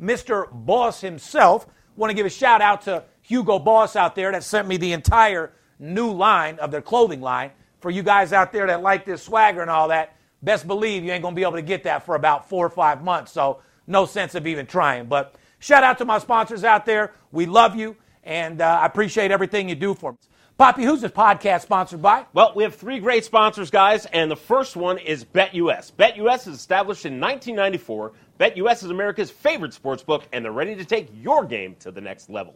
Mr. Boss himself. Want to give a shout out to Hugo Boss out there that sent me the entire new line of their clothing line. For you guys out there that like this swagger and all that, best believe you ain't gonna be able to get that for about four or five months. So no sense of even trying. But shout out to my sponsors out there. We love you, and uh, I appreciate everything you do for us. Poppy, who's this podcast sponsored by? Well, we have three great sponsors, guys, and the first one is BetUS. BetUS is established in 1994. BetUS is America's favorite sports book, and they're ready to take your game to the next level.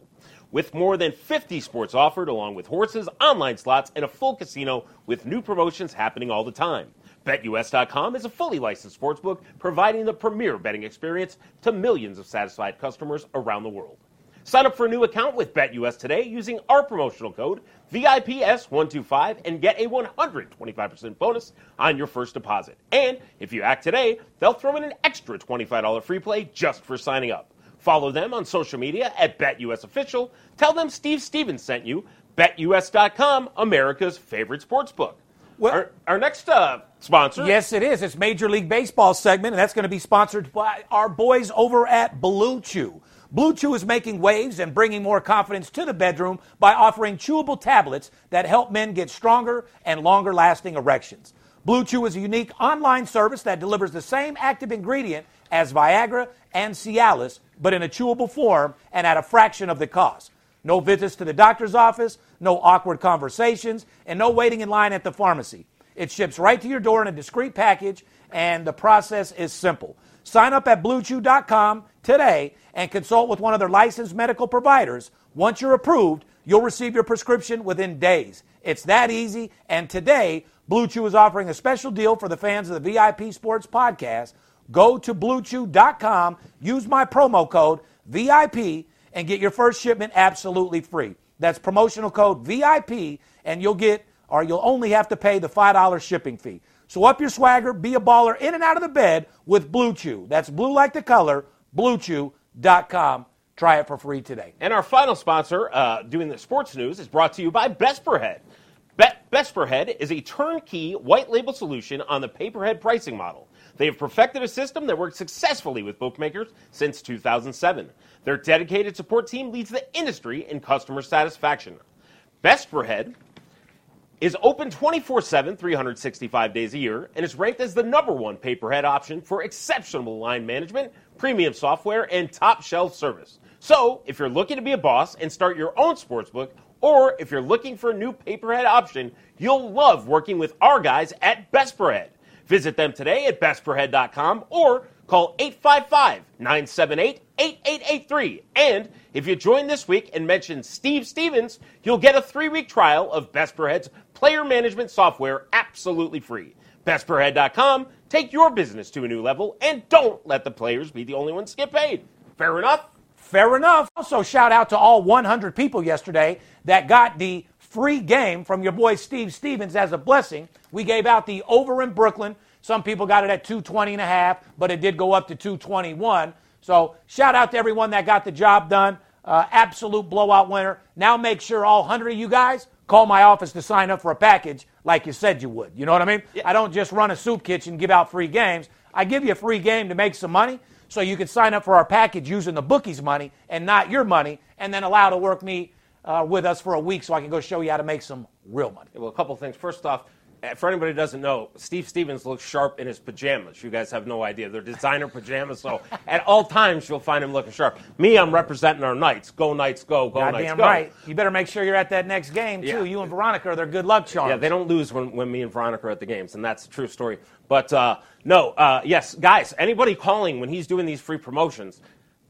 With more than 50 sports offered, along with horses, online slots, and a full casino with new promotions happening all the time. BetUS.com is a fully licensed sportsbook providing the premier betting experience to millions of satisfied customers around the world. Sign up for a new account with BetUS today using our promotional code VIPS125 and get a 125% bonus on your first deposit. And if you act today, they'll throw in an extra $25 free play just for signing up. Follow them on social media at BetUSOfficial. Tell them Steve Stevens sent you. BetUS.com, America's favorite sports book. Well- our, our next uh, sponsor. Yes, it is. It's Major League Baseball segment, and that's going to be sponsored by our boys over at Blue Chew. Blue Chew is making waves and bringing more confidence to the bedroom by offering chewable tablets that help men get stronger and longer lasting erections. Blue Chew is a unique online service that delivers the same active ingredient as Viagra and Cialis, but in a chewable form and at a fraction of the cost. No visits to the doctor's office, no awkward conversations, and no waiting in line at the pharmacy. It ships right to your door in a discreet package, and the process is simple. Sign up at bluechew.com today and consult with one of their licensed medical providers. Once you're approved, you'll receive your prescription within days. It's that easy, and today, Blue Chew is offering a special deal for the fans of the VIP Sports Podcast. Go to bluechew.com, use my promo code VIP, and get your first shipment absolutely free. That's promotional code VIP, and you'll get, or you'll only have to pay the $5 shipping fee. So up your swagger, be a baller in and out of the bed with Blue Chew. That's blue like the color, bluechew.com. Try it for free today. And our final sponsor, uh, doing the sports news, is brought to you by Besperhead. Be- Besperhead is a turnkey white label solution on the pay per head pricing model. They have perfected a system that works successfully with bookmakers since 2007. Their dedicated support team leads the industry in customer satisfaction. Besperhead is open 24 7, 365 days a year, and is ranked as the number one pay per head option for exceptional line management, premium software, and top shelf service. So, if you're looking to be a boss and start your own sportsbook, or if you're looking for a new pay per head option, you'll love working with our guys at Besperhead. Visit them today at bestperhead.com or call 855 978 8883. And if you join this week and mention Steve Stevens, you'll get a three week trial of Besperhead's player management software absolutely free. Bestperhead.com. Take your business to a new level and don't let the players be the only ones get paid. Fair enough? Fair enough. Also, shout out to all 100 people yesterday that got the free game from your boy Steve Stevens as a blessing. We gave out the over in Brooklyn. Some people got it at 220 and a half, but it did go up to 221. So shout out to everyone that got the job done. Uh, absolute blowout winner. Now make sure all 100 of you guys call my office to sign up for a package like you said you would. You know what I mean? I don't just run a soup kitchen and give out free games. I give you a free game to make some money so you can sign up for our package using the bookie's money and not your money, and then allow to work me uh, with us for a week so I can go show you how to make some real money. Well, a couple things. First off, for anybody who doesn't know, Steve Stevens looks sharp in his pajamas. You guys have no idea. They're designer pajamas, so at all times you'll find him looking sharp. Me, I'm representing our Knights. Go Knights, go, go Knights, Goddamn go. right. You better make sure you're at that next game too. Yeah. You and Veronica are their good luck charms. Yeah, they don't lose when, when me and Veronica are at the games, and that's a true story. But uh, no, uh, yes, guys, anybody calling when he's doing these free promotions,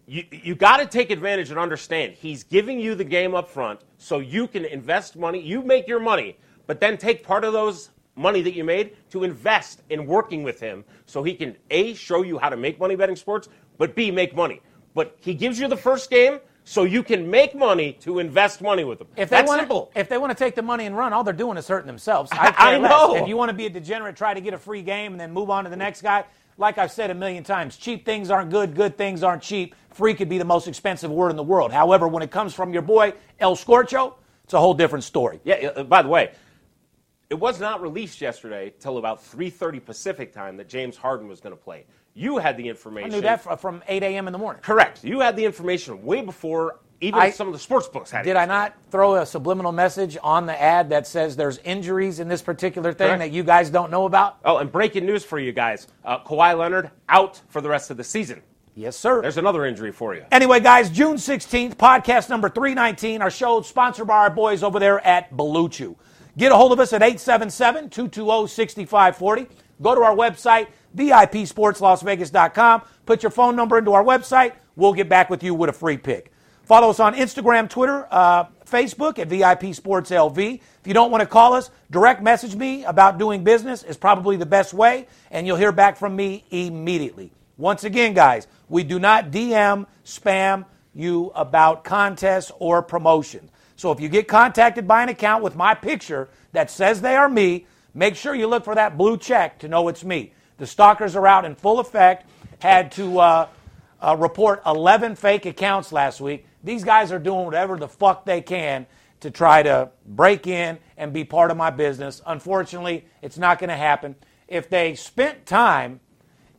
you, you got to take advantage and understand he's giving you the game up front so you can invest money. You make your money, but then take part of those money that you made to invest in working with him so he can A, show you how to make money betting sports, but B, make money. But he gives you the first game so you can make money to invest money with him. If they That's want simple. if they want to take the money and run, all they're doing is hurting themselves. I, I know. If you want to be a degenerate, try to get a free game and then move on to the next guy. Like I've said a million times, cheap things aren't good. Good things aren't cheap. Free could be the most expensive word in the world. However, when it comes from your boy El Scorcho, it's a whole different story. Yeah. uh, By the way, it was not released yesterday till about 3:30 Pacific time that James Harden was going to play. You had the information. I knew that from 8 a.m. in the morning. Correct. You had the information way before even I- some of the sports books had Did. I not throw a subliminal message on the ad that says there's injuries in this particular thing Correct. that you guys don't know about? Oh, and breaking news for you guys: uh, Kawhi Leonard out for the rest of the season. Yes, sir. There's another injury for you. Anyway, guys, June 16th, podcast number 319. Our show sponsored by our boys over there at Blue Chew. Get a hold of us at 877 220 6540. Go to our website, VIPSportsLasVegas.com. Put your phone number into our website. We'll get back with you with a free pick. Follow us on Instagram, Twitter, uh, Facebook at VIP Sports LV. If you don't want to call us, direct message me about doing business is probably the best way, and you'll hear back from me immediately. Once again, guys, we do not DM, spam you about contests or promotions. So if you get contacted by an account with my picture that says they are me, make sure you look for that blue check to know it's me. The stalkers are out in full effect. Had to uh, uh, report 11 fake accounts last week. These guys are doing whatever the fuck they can to try to break in and be part of my business. Unfortunately, it's not going to happen. If they spent time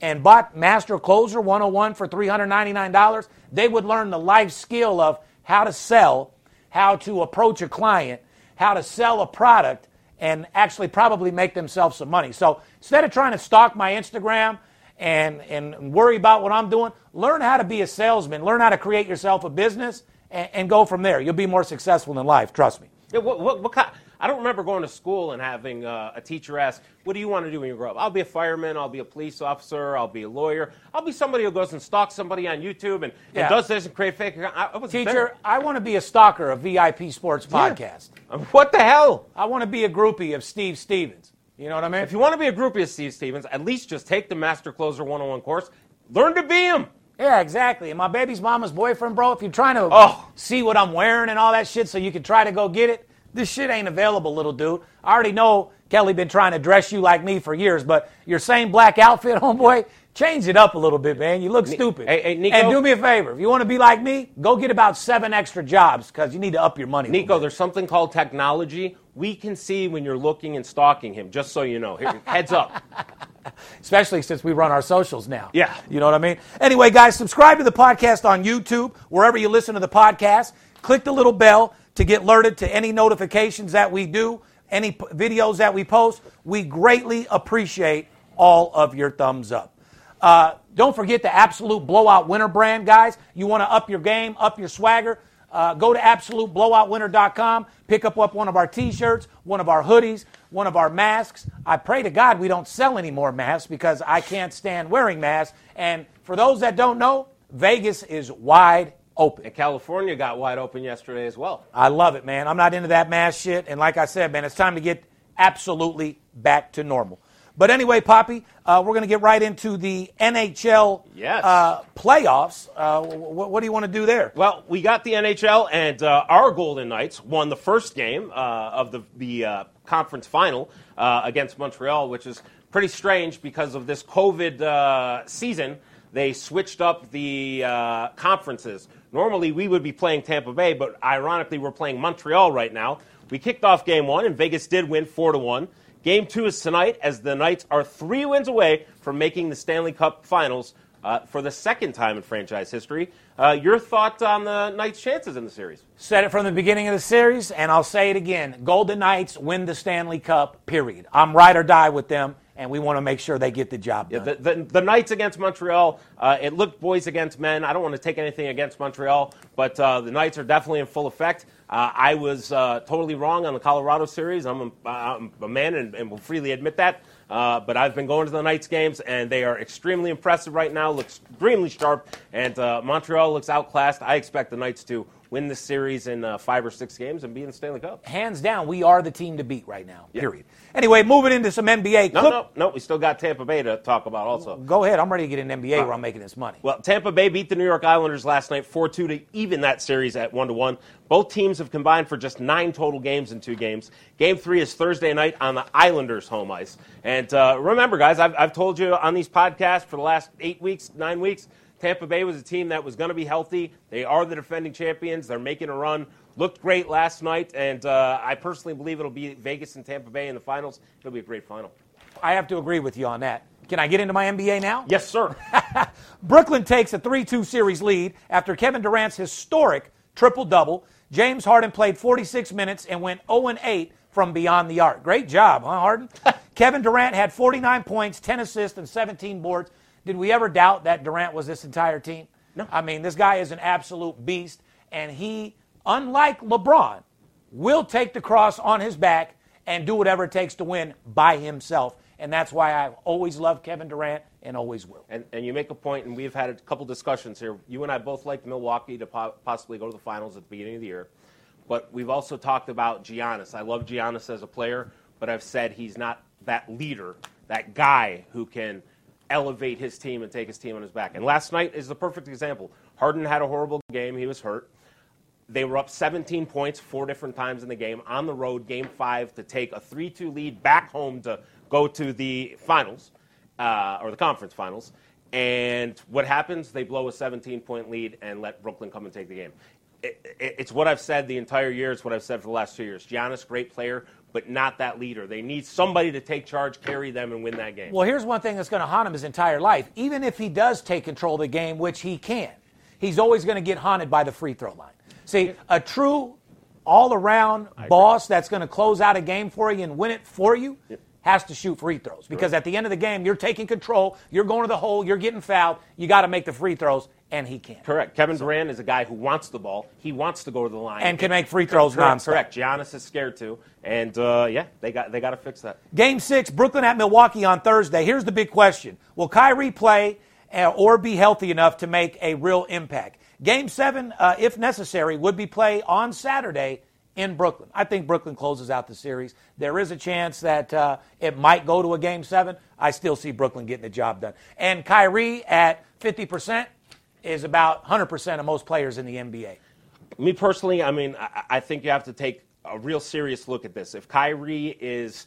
and bought Master Closer 101 for $399, they would learn the life skill of how to sell, how to approach a client, how to sell a product, and actually probably make themselves some money. So instead of trying to stalk my Instagram and, and worry about what I'm doing, learn how to be a salesman, learn how to create yourself a business, and, and go from there. You'll be more successful in life, trust me. Yeah, what, what, what kind, I don't remember going to school and having uh, a teacher ask, "What do you want to do when you grow up?" I'll be a fireman. I'll be a police officer. I'll be a lawyer. I'll be somebody who goes and stalks somebody on YouTube and, Yeah. and does this and create fake. account." I, I was Teacher, I want to be a stalker of VIP Sports Podcast. there. What the hell? I want to be a groupie of Steve Stevens. You know what I mean? If you want to be a groupie of Steve Stevens, at least just take the Master Closer 101 course. Learn to be him. yeah, exactly. And my baby's mama's boyfriend, bro, if you're trying to Oh. see what I'm wearing and all that shit so you can try to go get it, this shit ain't available, little dude. I already know Kelly been trying to dress you like me for years, but your same black outfit, homeboy, change it up a little bit, man. You look stupid. hey, hey, Nico? and do me a favor. If you want to be like me, go get about seven extra jobs because you need to up your money. Nico, there's something called technology. We can see when you're looking and stalking him, just so you know. Here, heads up. especially since we run our socials now. Yeah. You know what I mean? Anyway, guys, subscribe to the podcast on YouTube, wherever you listen to the podcast. Click the little bell to get alerted to any notifications that we do, any p- videos that we post. We greatly appreciate all of your thumbs up. Uh, don't forget the Absolute Blowout Winner brand, guys. You want to up your game, up your swagger. Uh, go to absoluteblowoutwinner.com, pick up one of our t-shirts, one of our hoodies, one of our masks. I pray to God we don't sell any more masks because I can't stand wearing masks. And for those that don't know, Vegas is wide open. And California got wide open yesterday as well. I love it, man. I'm not into that mass shit. And like I said, man, it's time to get absolutely back to normal. But anyway, Poppy, uh, we're going to get right into the NHL Yes. uh, playoffs. Uh, wh- what do you want to do there? Well, we got the NHL, and uh, our Golden Knights won the first game uh, of the, the uh, conference final uh, against Montreal, which is pretty strange because of this COVID uh, season. They switched up the uh, conferences. Normally, we would be playing Tampa Bay, but ironically, we're playing Montreal right now. We kicked off game one, and Vegas did win 4 to 1. Game two is tonight, as the Knights are three wins away from making the Stanley Cup finals uh, for the second time in franchise history. Uh, your thought on the Knights' chances in the series? Said it from the beginning of the series, and I'll say it again. Golden Knights win the Stanley Cup, period. I'm ride or die with them, and we want to make sure they get the job done. Yeah, the, the, the Knights against Montreal, uh, it looked boys against men. I don't want to take anything against Montreal, but uh, the Knights are definitely in full effect. Uh, I was uh, totally wrong on the Colorado series. I'm a, I'm a man and, and will freely admit that. Uh, but I've been going to the Knights games, and they are extremely impressive right now. Looks extremely sharp, and uh, Montreal looks outclassed. I expect the Knights to win this series in uh, five or six games and be in the Stanley Cup. Hands down, we are the team to beat right now. Period. Anyway, moving into some NBA. No, Clip- no, no. We still got Tampa Bay to talk about also. Go ahead. I'm ready to get in NBA where I'm making this money. Well, Tampa Bay beat the New York Islanders last night 4 2 to even that series at 1 to 1. Both teams have combined for just nine total games in two games. Game three is Thursday night on the Islanders' home ice. And uh, remember, guys, I've, I've told you on these podcasts for the last eight weeks, nine weeks, Tampa Bay was a team that was going to be healthy. They are the defending champions. They're making a run. Looked great last night, and uh, I personally believe it'll be Vegas and Tampa Bay in the finals. It'll be a great final. I have to agree with you on that. Can I get into my NBA now? Yes, sir. Brooklyn takes a 3 2 series lead after Kevin Durant's historic triple double. James Harden played 46 minutes and went 0 8 from beyond the arc. Great job, huh, Harden? Kevin Durant had 49 points, 10 assists, and 17 boards. Did we ever doubt that Durant was this entire team? No. I mean, this guy is an absolute beast, and he, unlike LeBron, will take the cross on his back and do whatever it takes to win by himself. And that's why I've always loved Kevin Durant and always will. And, and you make a point, and we've had a couple discussions here. You and I both like Milwaukee to po- possibly go to the finals at the beginning of the year. But we've also talked about Giannis. I love Giannis as a player, but I've said he's not that leader, that guy who can elevate his team and take his team on his back. And last night is the perfect example. Harden had a horrible game, he was hurt. They were up 17 points four different times in the game on the road, game five, to take a 3 2 lead back home to go to the finals, uh, or the conference finals. And what happens? They blow a 17 point lead and let Brooklyn come and take the game. It, it, it's what I've said the entire year. It's what I've said for the last two years. Giannis, great player, but not that leader. They need somebody to take charge, carry them, and win that game. Well, here's one thing that's going to haunt him his entire life. Even if he does take control of the game, which he can, he's always going to get haunted by the free throw line. See, a true all around boss that's going to close out a game for you and win it for you has to shoot free throws. Because at the end of the game, you're taking control, you're going to the hole, you're getting fouled, you got to make the free throws, and he can't. Correct. Kevin Durant is a guy who wants the ball. He wants to go to the line And can make free throws Correct. nonstop. Correct. Giannis is scared too, and uh, yeah, they got they got to fix that. Game six, Brooklyn at Milwaukee on Thursday. Here's the big question Will Kyrie play uh, or be healthy enough to make a real impact? Game seven, uh, if necessary, would be play on Saturday in Brooklyn. I think Brooklyn closes out the series. There is a chance that uh, it might go to a game seven. I still see Brooklyn getting the job done. And Kyrie at 50% is about 100% of most players in the NBA. Me personally, I mean, I, think you have to take a real serious look at this. If Kyrie is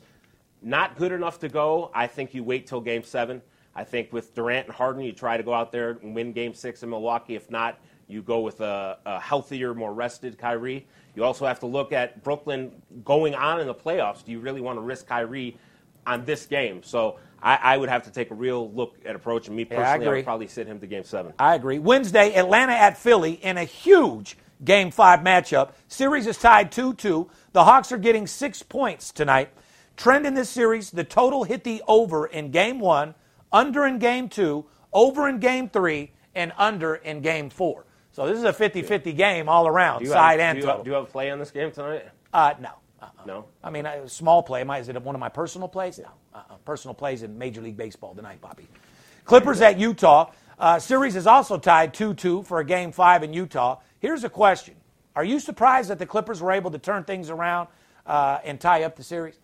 not good enough to go, I think you wait till Game Seven. I think with Durant and Harden, you try to go out there and win Game Six in Milwaukee. If not, you go with a, a healthier, more rested Kyrie. You also have to look at Brooklyn going on in the playoffs. Do you really want to risk Kyrie on this game? So I, I would have to take a real look at approach. And me I personally, I, agree. would probably sit him to Game Seven. I agree. Wednesday, Atlanta at Philly in a huge Game 5 matchup. Series is tied 2 2. The Hawks are getting six points tonight. Trend in this series the total hit the over in Game 1, under in Game 2, over in Game 3, and under in Game 4. So this is a 50 50 game all around, Do you side have, and do you, total. do you have a play on this game tonight? uh, no. Uh-uh. No. I mean, a small play. Am I, is it one of my personal plays? No. Uh-uh. Personal plays in Major League Baseball tonight, Bobby. Clippers at Utah. Uh, series is also tied 2 2 for a game five in Utah. Here's a question Are you surprised that the Clippers were able to turn things around uh, and tie up the series?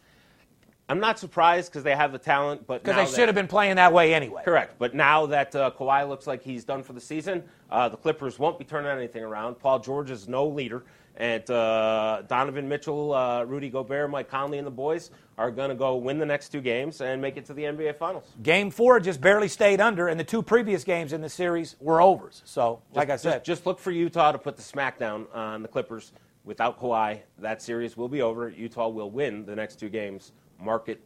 I'm not surprised because they have the talent, but Because they should have been playing that way anyway. Correct. But now that uh, Kawhi looks like he's done for the season, uh, the Clippers won't be turning anything around. Paul George is no leader. And uh, Donovan Mitchell, uh, Rudy Gobert, Mike Conley, and the boys are going to go win the next two games and make it to the NBA Finals. Game four just barely stayed under, and the two previous games in the series were overs. So, like I Just- said, just look for Utah to put the smackdown on the Clippers. Without Kawhi, that series will be over. Utah will win the next two games. Mark it,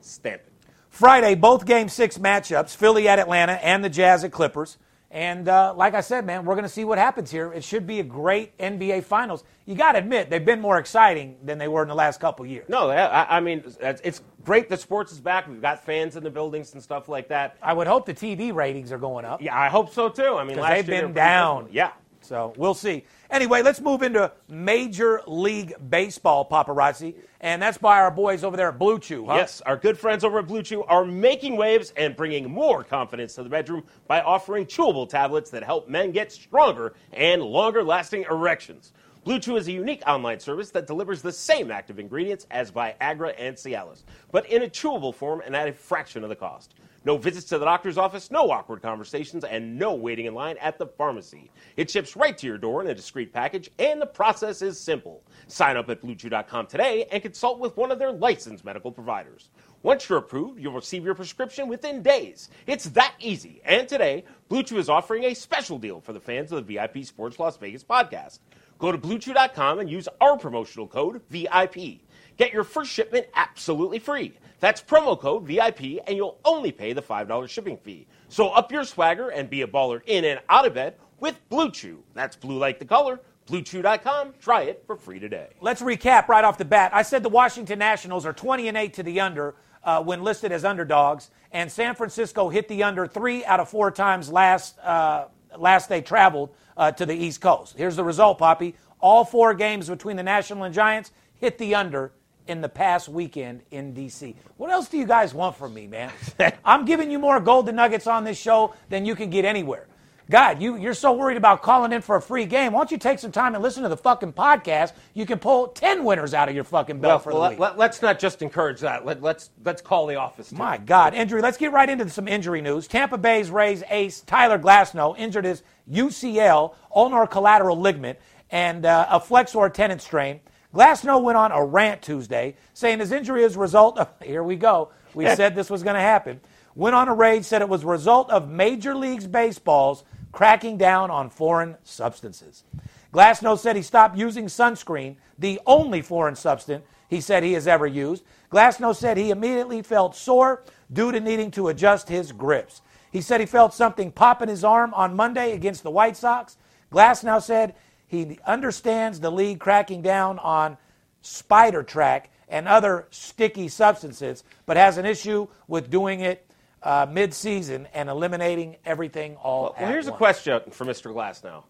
stamp it. Friday, both game six matchups Philly at Atlanta and the Jazz at Clippers. And uh, like I said, man, we're going to see what happens here. It should be a great NBA Finals. You got to admit, they've been more exciting than they were in the last couple years. No, I, I mean, it's great that sports is back. We've got fans in the buildings and stuff like that. I would hope the TV ratings are going up. Yeah, I hope so too. I mean, they've been down. Yeah. So we'll see. Anyway, let's move into Major League Baseball paparazzi, and that's by our boys over there at Blue Chew. Huh? Yes, our good friends over at Blue Chew are making waves and bringing more confidence to the bedroom by offering chewable tablets that help men get stronger and longer lasting erections. Blue Chew is a unique online service that delivers the same active ingredients as Viagra and Cialis, but in a chewable form and at a fraction of the cost. No visits to the doctor's office, no awkward conversations, and no waiting in line at the pharmacy. It ships right to your door in a discreet package, and the process is simple. Sign up at BlueChew.com today and consult with one of their licensed medical providers. Once you're approved, you'll receive your prescription within days. It's that easy. And today, Blue Chew is offering a special deal for the fans of the VIP Sports Las Vegas podcast. Go to BlueChew.com and use our promotional code VIP. Get your first shipment absolutely free. That's promo code VIP, and you'll only pay the $5 shipping fee. So up your swagger and be a baller in and out of bed with Blue Chew. That's blue like the color. BlueChew.com. Try it for free today. Let's recap right off the bat. I said the Washington Nationals are 20 and 8 to the under uh, when listed as underdogs, and San Francisco hit the under three out of four times last uh, last they traveled uh, to the East Coast. Here's the result, Poppy. All four games between the National and Giants hit the under in the past weekend in D.C. What else do you guys want from me, man? I'm giving you more golden nuggets on this show than you can get anywhere. God, you, you're so worried about calling in for a free game. Why don't you take some time and listen to the fucking podcast? You can pull 10 winners out of your fucking belt well, for the week. Let, us not just encourage that. Let, us let's, let's call the office. Too. My God, injury. Let's get right into some injury news. Tampa Bay's Rays ace Tyler Glasnow injured his UCL, ulnar collateral ligament, and uh, a flexor tendon strain. Glasnow went on a rant Tuesday saying his injury is a result of, here we go, we said this was going to happen. Went on a rage, said it was a result of Major Leagues Baseball's cracking down on foreign substances. Glasnow said he stopped using sunscreen, the only foreign substance he said he has ever used. Glasnow said he immediately felt sore due to needing to adjust his grips. He said he felt something pop in his arm on Monday against the White Sox. Glasnow said he understands the league cracking down on Spider Tack and other sticky substances, but has an issue with doing it uh, mid-season and eliminating everything all well, well here's once. a question for Mr. Glasnow.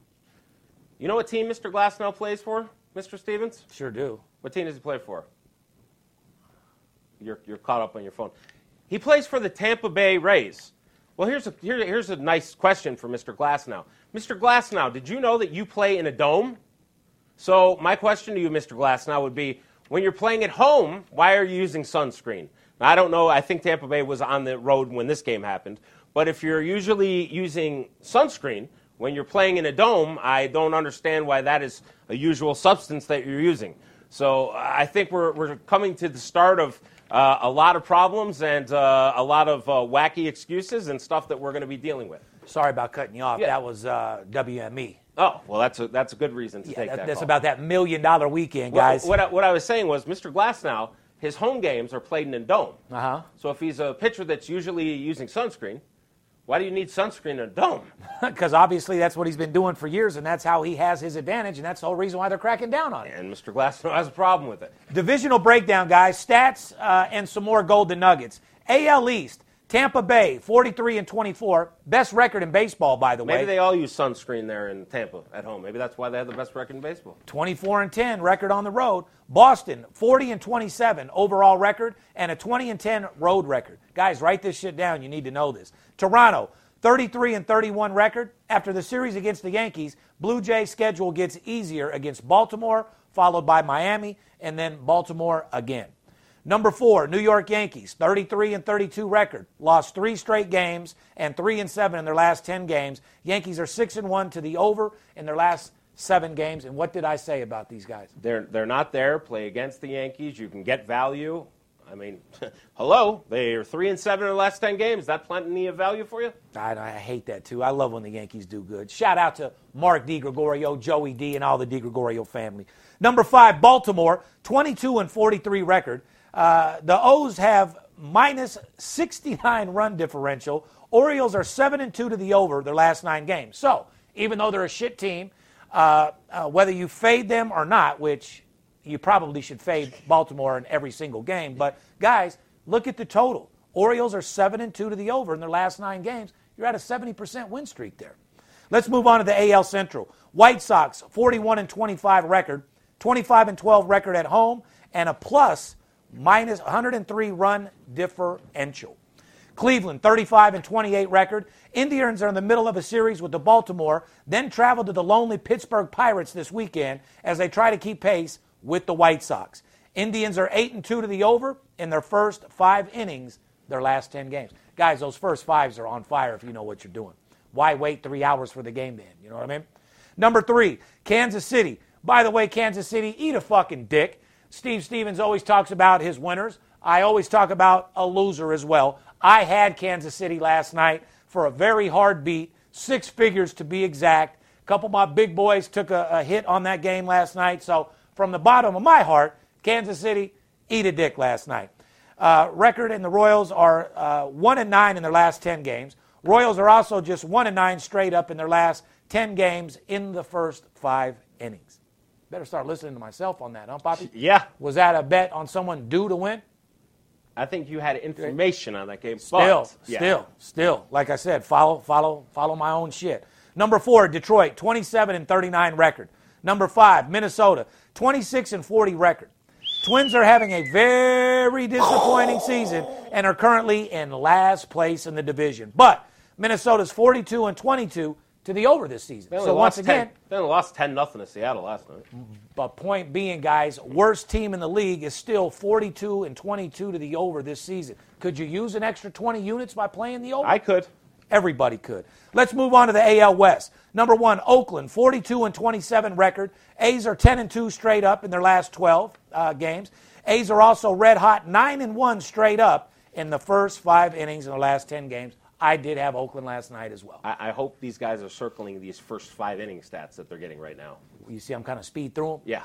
You know what team Mr. Glasnow plays for, Mr. Stevens? Sure do. What team does he play for? You're, you're caught up on your phone. He plays for the Tampa Bay Rays. Well, here's a, here, here's a nice question for Mr. Glasnow. Mr. Glasnow, did you know that you play in a dome? So my question to you, Mr. Glasnow, would be, when you're playing at home, why are you using sunscreen? Now, I don't know. I think Tampa Bay was on the road when this game happened. But if you're usually using sunscreen when you're playing in a dome, I don't understand why that is a usual substance that you're using. So I think we're, we're coming to the start of uh, a lot of problems and uh, a lot of uh, wacky excuses and stuff that we're going to be dealing with. Sorry about cutting you off. Yeah. That was uh, WME. Oh, well, that's a, that's a good reason to Yeah, take that- that. that's call. about that million dollar weekend, guys. what, I, what I was saying was Mr. Glasnow, his home games are played in a dome. Uh huh. So if he's a pitcher that's usually using sunscreen, why do you need sunscreen in a dome? Because obviously that's what he's been doing for years, and that's how he has his advantage, and that's the whole reason why they're cracking down on it. And Mr. Glasnow has a problem with it. Divisional breakdown, guys. Stats uh, and some more golden nuggets. AL East, Tampa Bay, 43 and 24. Best record in baseball, by the way. Maybe they all use sunscreen there in Tampa at home. Maybe that's why they have the best record in baseball. 24 and 10 record on the road. Boston 40 and 27 overall record and a 20 and 10 road record. Guys, write this shit down. You need to know this. Toronto 33 and 31 record. After the series against the Yankees, Blue Jays schedule gets easier against Baltimore, followed by Miami, and then Baltimore again. Number four, New York Yankees, 33 and 32 record. Lost three straight games and three and seven in their last 10 games. Yankees are six and one to the over in their last seven games. And what did I say about these guys? They're, they're not there. Play against the Yankees. You can get value. I mean, hello. They are 3 and 7 in the last 10 games. Is That plenty of value for you? I, I hate that too. I love when the Yankees do good. Shout out to Mark DiGregorio, Joey D, and all the DiGregorio family. Number five, Baltimore, 22 and 43 record. Uh, the O's have minus 69 run differential. Orioles are 7 and 2 to the over their last nine games. So, even though they're a shit team, uh, uh, whether you fade them or not, which you probably should fade Baltimore in every single game, but guys, look at the total. Orioles are 7 and 2 to the over in their last nine games. You're at a 70% win streak there. Let's move on to the AL Central. White Sox, 41 and 25 record, 25 and 12 record at home, and a plus minus 103 run differential. Cleveland, 35 and 28 record. Indians are in the middle of a series with the Baltimore, then travel to the lonely Pittsburgh Pirates this weekend as they try to keep pace with the White Sox. Indians are 8 and 2 to the over in their first five innings, their last 10 games. Guys, those first fives are on fire if you know what you're doing. Why wait three hours for the game to end? You know what I mean? Number three, Kansas City. By the way, Kansas City, eat a fucking dick. Steve Stevens always talks about his winners. I always talk about a loser as well. I had Kansas City last night for a very hard beat, six figures to be exact. A couple of my big boys took a, a hit on that game last night. So, from the bottom of my heart, Kansas City, eat a dick last night. Uh, record and the Royals are uh, 1 and 9 in their last 10 games. Royals are also just 1 and 9 straight up in their last 10 games in the first five innings. Better start listening to myself on that, huh, Poppy? Yeah. Was that a bet on someone due to win? I think you had information on that game. Still, but, yeah. still, still. Like I said, follow, follow, follow my own shit. Number four, Detroit, 27 and 39 record. Number five, Minnesota, 26 and 40 record. Twins are having a very disappointing season and are currently in last place in the division. But Minnesota's 42 and 22 to the over this season. They So once lost again, 10, they lost 10 nothing to Seattle last night. but point being, guys, worst team in the league is still 42 and 22 to the over this season. Could you use an extra 20 units by playing the over? I could. Everybody could. Let's move on to the AL West. Number one, Oakland, 42 and 27 record. A's are 10 and 2 straight up in their last 12 uh, games. A's are also red hot, 9 and 1 straight up in the first five innings in the last 10 games. I did have Oakland last night as well. I, I hope these guys are circling these first five inning stats that they're getting right now. You see, I'm kind of speed through them. Yeah.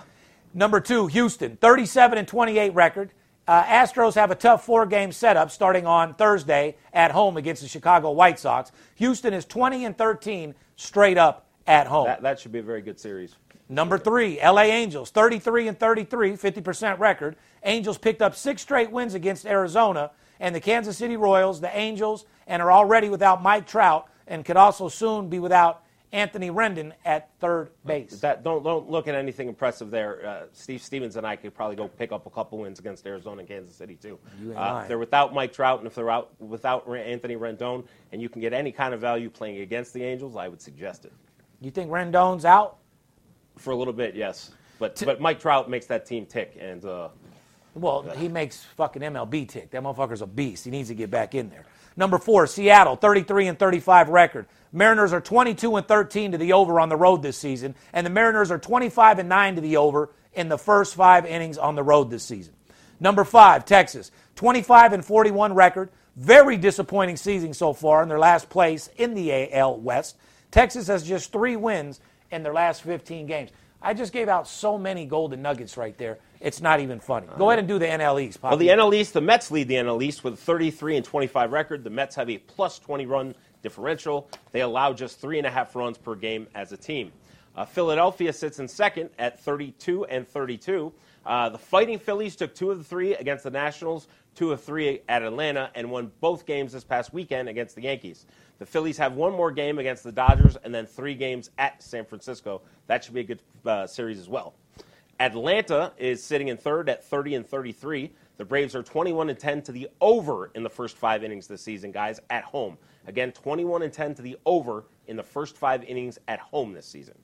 Number two, Houston, 37 and 28 record. Uh, Astros have a tough four game setup starting on Thursday at home against the Chicago White Sox. Houston is 20 and 13 straight up at home. That, that should be a very good series. Number three, LA Angels, 33 and 33, 50% record. Angels picked up six straight wins against Arizona, and the Kansas City Royals, the Angels, and are already without Mike Trout and could also soon be without Anthony Rendon at third base. That don't don't look at anything impressive there. Uh, Steve Stevens and I could probably go pick up a couple wins against Arizona and Kansas City too. Uh, they're without Mike Trout, and if they're out without Anthony Rendon, and you can get any kind of value playing against the Angels, I would suggest it You think Rendon's out? for a little bit. Yes, but but Mike Trout makes that team tick, and uh, Well, he makes fucking MLB tick. That motherfucker's a beast. He needs to get back in there. Number four, Seattle, 33 and 35 record. Mariners are 22 and 13 to the over on the road this season, and the Mariners are 25 and 9 to the over in the first five innings on the road this season. Number five, Texas, 25 and 41 record. Very disappointing season so far in their last place in the AL West. Texas has just three wins in their last 15 games. I just gave out so many golden nuggets right there. It's not even funny. Go ahead and do the NL East, Poppy. Well, the NL East, the Mets lead the NL East with a 33 and 25 record. The Mets have a plus 20 run differential. They allow just three and a half runs per game as a team. Uh, Philadelphia sits in second at 32 and 32. Uh, the Fighting Phillies took two of the three against the Nationals, two of three at Atlanta, and won both games this past weekend against the Yankees. The Phillies have one more game against the Dodgers and then three games at San Francisco. That should be a good uh, series as well. Atlanta is sitting in third at 30 and 33. The Braves are 21 and 10 to the over in the first five innings this season, guys, at home. Again, 21 and 10 to the over in the first five innings at home this season.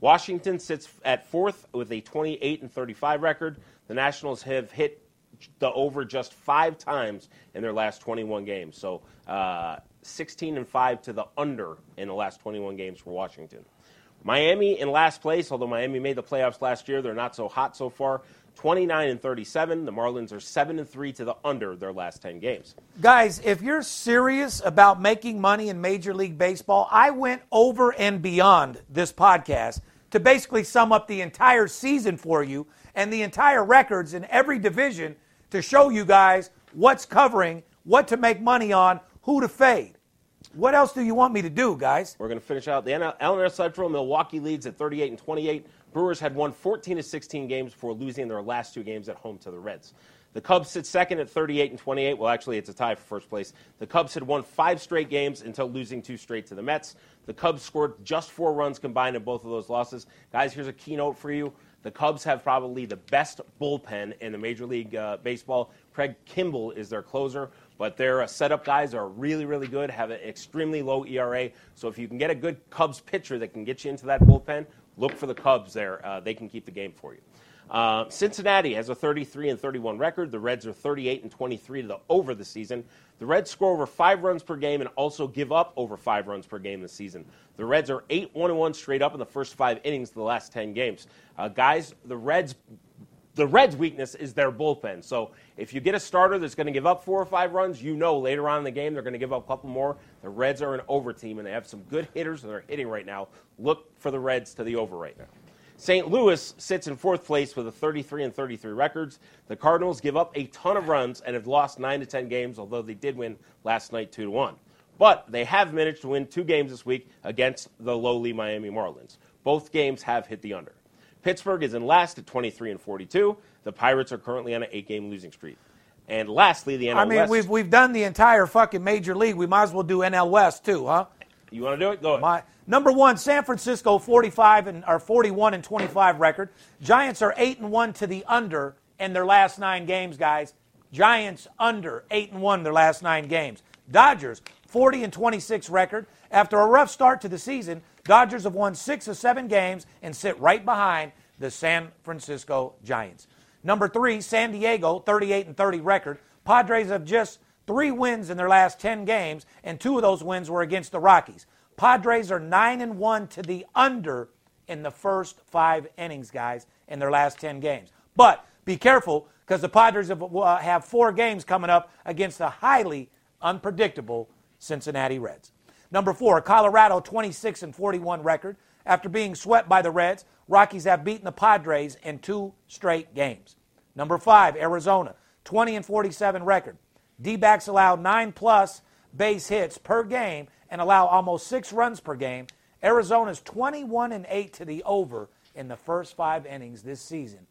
Washington sits at fourth with a 28 and 35 record. The Nationals have hit the over just five times in their last 21 games. So uh, 16 and 5 to the under in the last 21 games for Washington. Miami in last place, although Miami made the playoffs last year, they're not so hot so far. 29 and 37. The Marlins are 7 and 3 to the under their last 10 games. Guys, if you're serious about making money in Major League Baseball, I went over and beyond this podcast to basically sum up the entire season for you and the entire records in every division to show you guys what's covering, what to make money on, who to fade. What else do you want me to do, guys? We're going to finish out the LNS Central. Milwaukee leads at 38 and 28. Brewers had won 14 to 16 games before losing their last two games at home to the Reds. The Cubs sit second at 38 and 28. Well, actually, it's a tie for first place. The Cubs had won five straight games until losing two straight to the Mets. The Cubs scored just four runs combined in both of those losses. Guys, here's a keynote for you. The Cubs have probably the best bullpen in the Major League uh, Baseball. Craig Kimbrel is their closer, but their uh, setup guys are really, really good, have an extremely low ERA. So if you can get a good Cubs pitcher that can get you into that bullpen, look for the Cubs there. Uh, they can keep the game for you. Uh, Cincinnati has a 33 and 31 record. The Reds are 38 and 23 to the over the season. The Reds score over five runs per game and also give up over five runs per game this season. The Reds are 8 1 1 straight up in the first five innings of the last 10 games. Uh, guys, the Reds. The Reds' weakness is their bullpen. So if you get a starter that's going to give up four or five runs, you know later on in the game they're going to give up a couple more. The Reds are an over team, and they have some good hitters that are hitting right now. Look for the Reds to the over right now. St. Louis sits in fourth place with a 33 and 33 records. The Cardinals give up a ton of runs and have lost 9 to 10 games, although they did win last night 2 to 1. But they have managed to win two games this week against the lowly Miami Marlins. Both games have hit the under. Pittsburgh is in last at 23 and 42. The Pirates are currently on an eight game losing streak. And lastly, the NL I mean, West. we've, we've done the entire fucking major league. We might as well do NL West, too, huh? You want to do it? Go ahead. My, number one, San Francisco, 45 and or 41 and 25 record. Giants are eight and one to the under in their last nine games, guys. Giants under eight and one their last nine games. Dodgers, 40 and 26 record. After a rough start to the season, Dodgers have won six of seven games and sit right behind the San Francisco Giants. Number three, San Diego, 38 and 30 record. Padres have just three wins in their last 10 games, and two of those wins were against the Rockies. Padres are 9 and 1 to the under in the first five innings, guys, in their last 10 games. But be careful because the Padres have, uh, have four games coming up against the highly unpredictable Cincinnati Reds. Number four, Colorado, 26 and 41 record. After being swept by the Reds, Rockies have beaten the Padres in two straight games. Number five, Arizona, 20 and 47 record. D backs allow nine plus base hits per game and allow almost six runs per game. Arizona's 21 and 8 to the over in the first five innings this season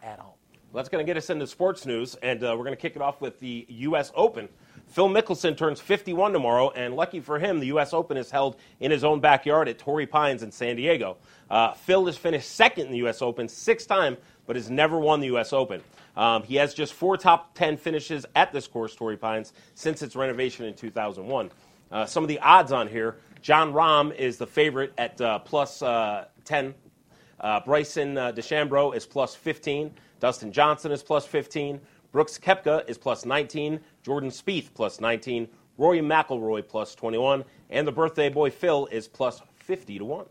at home. That's going to get us into sports news, and uh, we're going to kick it off with the U.S. Open. Phil Mickelson turns 51 tomorrow, and lucky for him, the U.S. Open is held in his own backyard at Torrey Pines in San Diego. Uh, Phil has finished second in the U.S. Open six times, but has never won the U.S. Open. Um, he has just four top 10 finishes at this course, Torrey Pines, since its renovation in 2001. Uh, some of the odds on here Jon Rahm is the favorite at uh, plus, uh, 10. Uh, Bryson uh, DeChambeau is plus 15. Dustin Johnson is plus 15. Brooks Koepka is plus 19. Jordan Spieth plus 19. Rory McIlroy plus 21. And the birthday boy Phil is plus 50 to 1.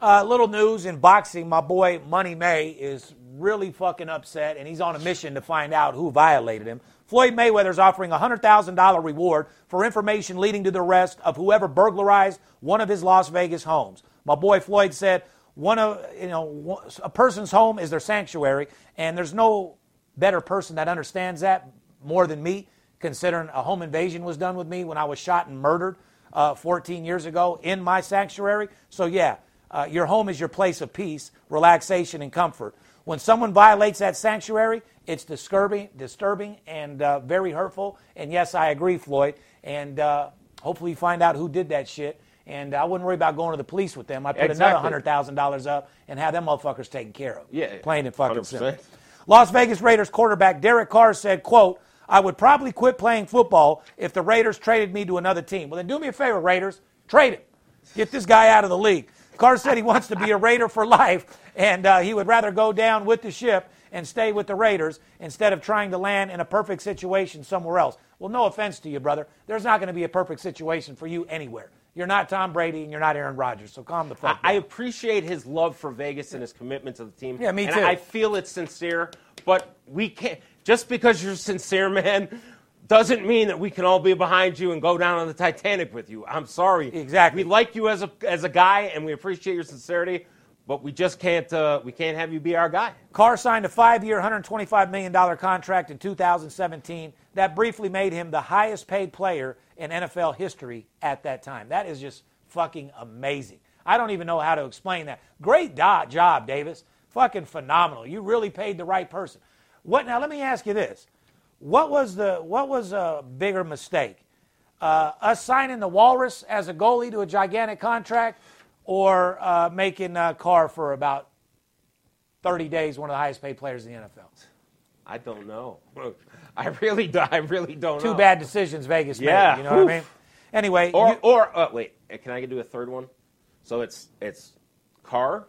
Uh, little news in boxing, my boy Money May is really fucking upset, and he's on a mission to find out who violated him. Floyd Mayweather is offering a $100,000 reward for information leading to the arrest of whoever burglarized one of his Las Vegas homes. My boy Floyd said, one of you know a person's home is their sanctuary, and there's no better person that understands that more than me, considering a home invasion was done with me when I was shot and murdered uh, 14 years ago in my sanctuary. So yeah, uh, your home is your place of peace, relaxation, and comfort. When someone violates that sanctuary, it's disturbing, disturbing, and uh, very hurtful. And yes, I agree, Floyd. And uh, hopefully, you find out who did that shit and I wouldn't worry about going to the police with them. I put Exactly. another hundred thousand dollars up and have them motherfuckers taken care of. Yeah, plain and fucking 100%. simple. Las Vegas Raiders quarterback Derek Carr said, "quote I would probably quit playing football if the Raiders traded me to another team. Well, then do me a favor, Raiders, trade him. Get this guy out of the league." Carr said he wants to be a Raider for life, and uh, he would rather go down with the ship and stay with the Raiders instead of trying to land in a perfect situation somewhere else. Well, no offense to you, brother. There's not going to be a perfect situation for you anywhere. You're not Tom Brady and you're not Aaron Rodgers, so calm the fuck I down. appreciate his love for Vegas and his commitment to the team. Yeah, me and too. I feel it's sincere, but we can't. Just because you're sincere, man, doesn't mean that we can all be behind you and go down on the Titanic with you. I'm sorry. Exactly. We like you as a as a guy, and we appreciate your sincerity. but we just can't uh, we can't have you be our guy. Carr signed a five-year, $125 million contract in 2017 that briefly made him the highest-paid player in NFL history at that time. That is just fucking amazing. I don't even know how to explain that. Great job, Davis. Fucking phenomenal. You really paid the right person. What now? Let me ask you this: What was the what was a bigger mistake? Uh, us signing the Walrus as a goalie to a gigantic contract, or uh, making uh, Carr for about 30 days one of the highest paid players in the NFL? I don't know. I really do. I really don't Two know. bad decisions Vegas Yeah. made. You know what I mean? Anyway, Or you- or uh, wait, can I do a third one? So it's it's Carr,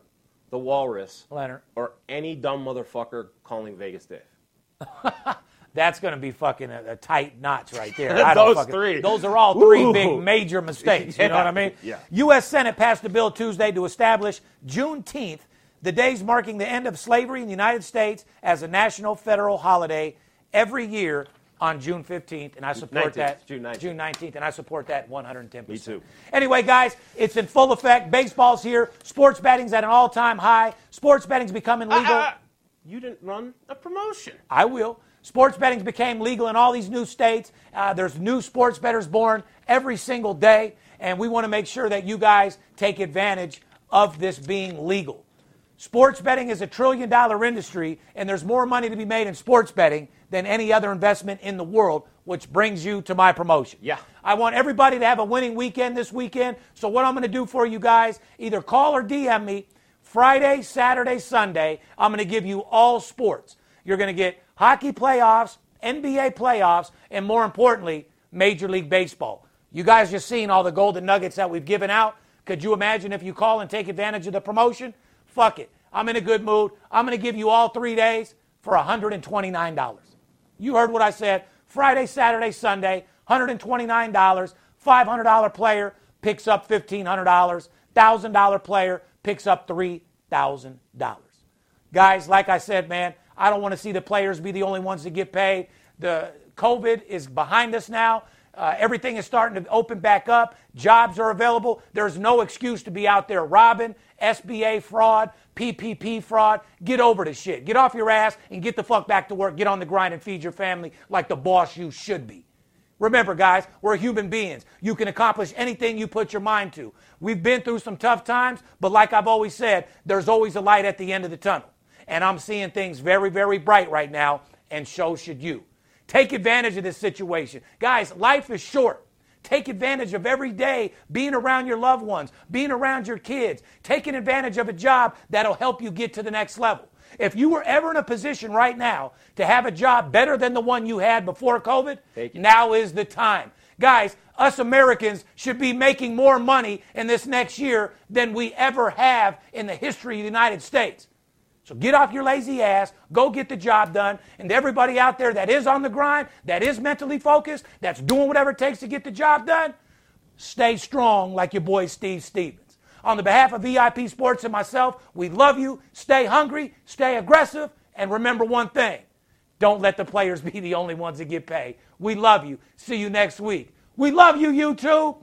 the Walrus, Leonard, or any dumb motherfucker calling Vegas Dave. that's going to be fucking a, a tight notch right there. I Those fucking- three. Those are all three Ooh. big major mistakes. You know what I mean? Yeah. U.S. Senate passed a bill Tuesday to establish Juneteenth, the days marking the end of slavery in the United States, as a national federal holiday every year on June 15th, and I support 19th, that. June 19th. June 19th, and I support that 110%. Me too. Anyway, guys, it's in full effect. Baseball's here. Sports betting's at an all-time high. Sports betting's becoming legal. Ah, ah, you didn't run a promotion. I will. Sports betting became legal in all these new states. Uh, there's new sports bettors born every single day, and we want to make sure that you guys take advantage of this being legal. Sports betting is a trillion dollar industry, and there's more money to be made in sports betting than any other investment in the world, which brings you to my promotion. Yeah. I want everybody to have a winning weekend this weekend. So, what I'm going to do for you guys, either call or DM me Friday, Saturday, Sunday. I'm going to give you all sports. You're going to get hockey playoffs, NBA playoffs, and more importantly, Major League Baseball. You guys just seen all the golden nuggets that we've given out. Could you imagine if you call and take advantage of the promotion? Fuck it. I'm in a good mood. I'm going to give you all three days for $129. You heard what I said. Friday, Saturday, Sunday, $129. $500 player picks up $1,500. $1,000 player picks up $3,000. Guys, like I said, man, I don't want to see the players be the only ones that get paid. The COVID is behind us now. Uh, everything is starting to open back up. Jobs are available. There's no excuse to be out there robbing, SBA fraud, PPP fraud. Get over the shit. Get off your ass and get the fuck back to work. Get on the grind and feed your family like the boss you should be. Remember, guys, we're human beings. You can accomplish anything you put your mind to. We've been through some tough times, but like I've always said, there's always a light at the end of the tunnel. And I'm seeing things very, very bright right now, and so should you. Take advantage of this situation. Guys, life is short. Take advantage of every day being around your loved ones, being around your kids, taking advantage of a job that'll help you get to the next level. If you were ever in a position right now to have a job better than the one you had before COVID, now is the time. Guys, us Americans should be making more money in this next year than we ever have in the history of the United States. So get off your lazy ass, go get the job done. And everybody out there that is on the grind, that is mentally focused, that's doing whatever it takes to get the job done, stay strong like your boy Steve Stevens. On the behalf of VIP Sports and myself, we love you. Stay hungry, stay aggressive, and remember one thing don't let the players be the only ones that get paid. We love you. See you next week. We love you, YouTube.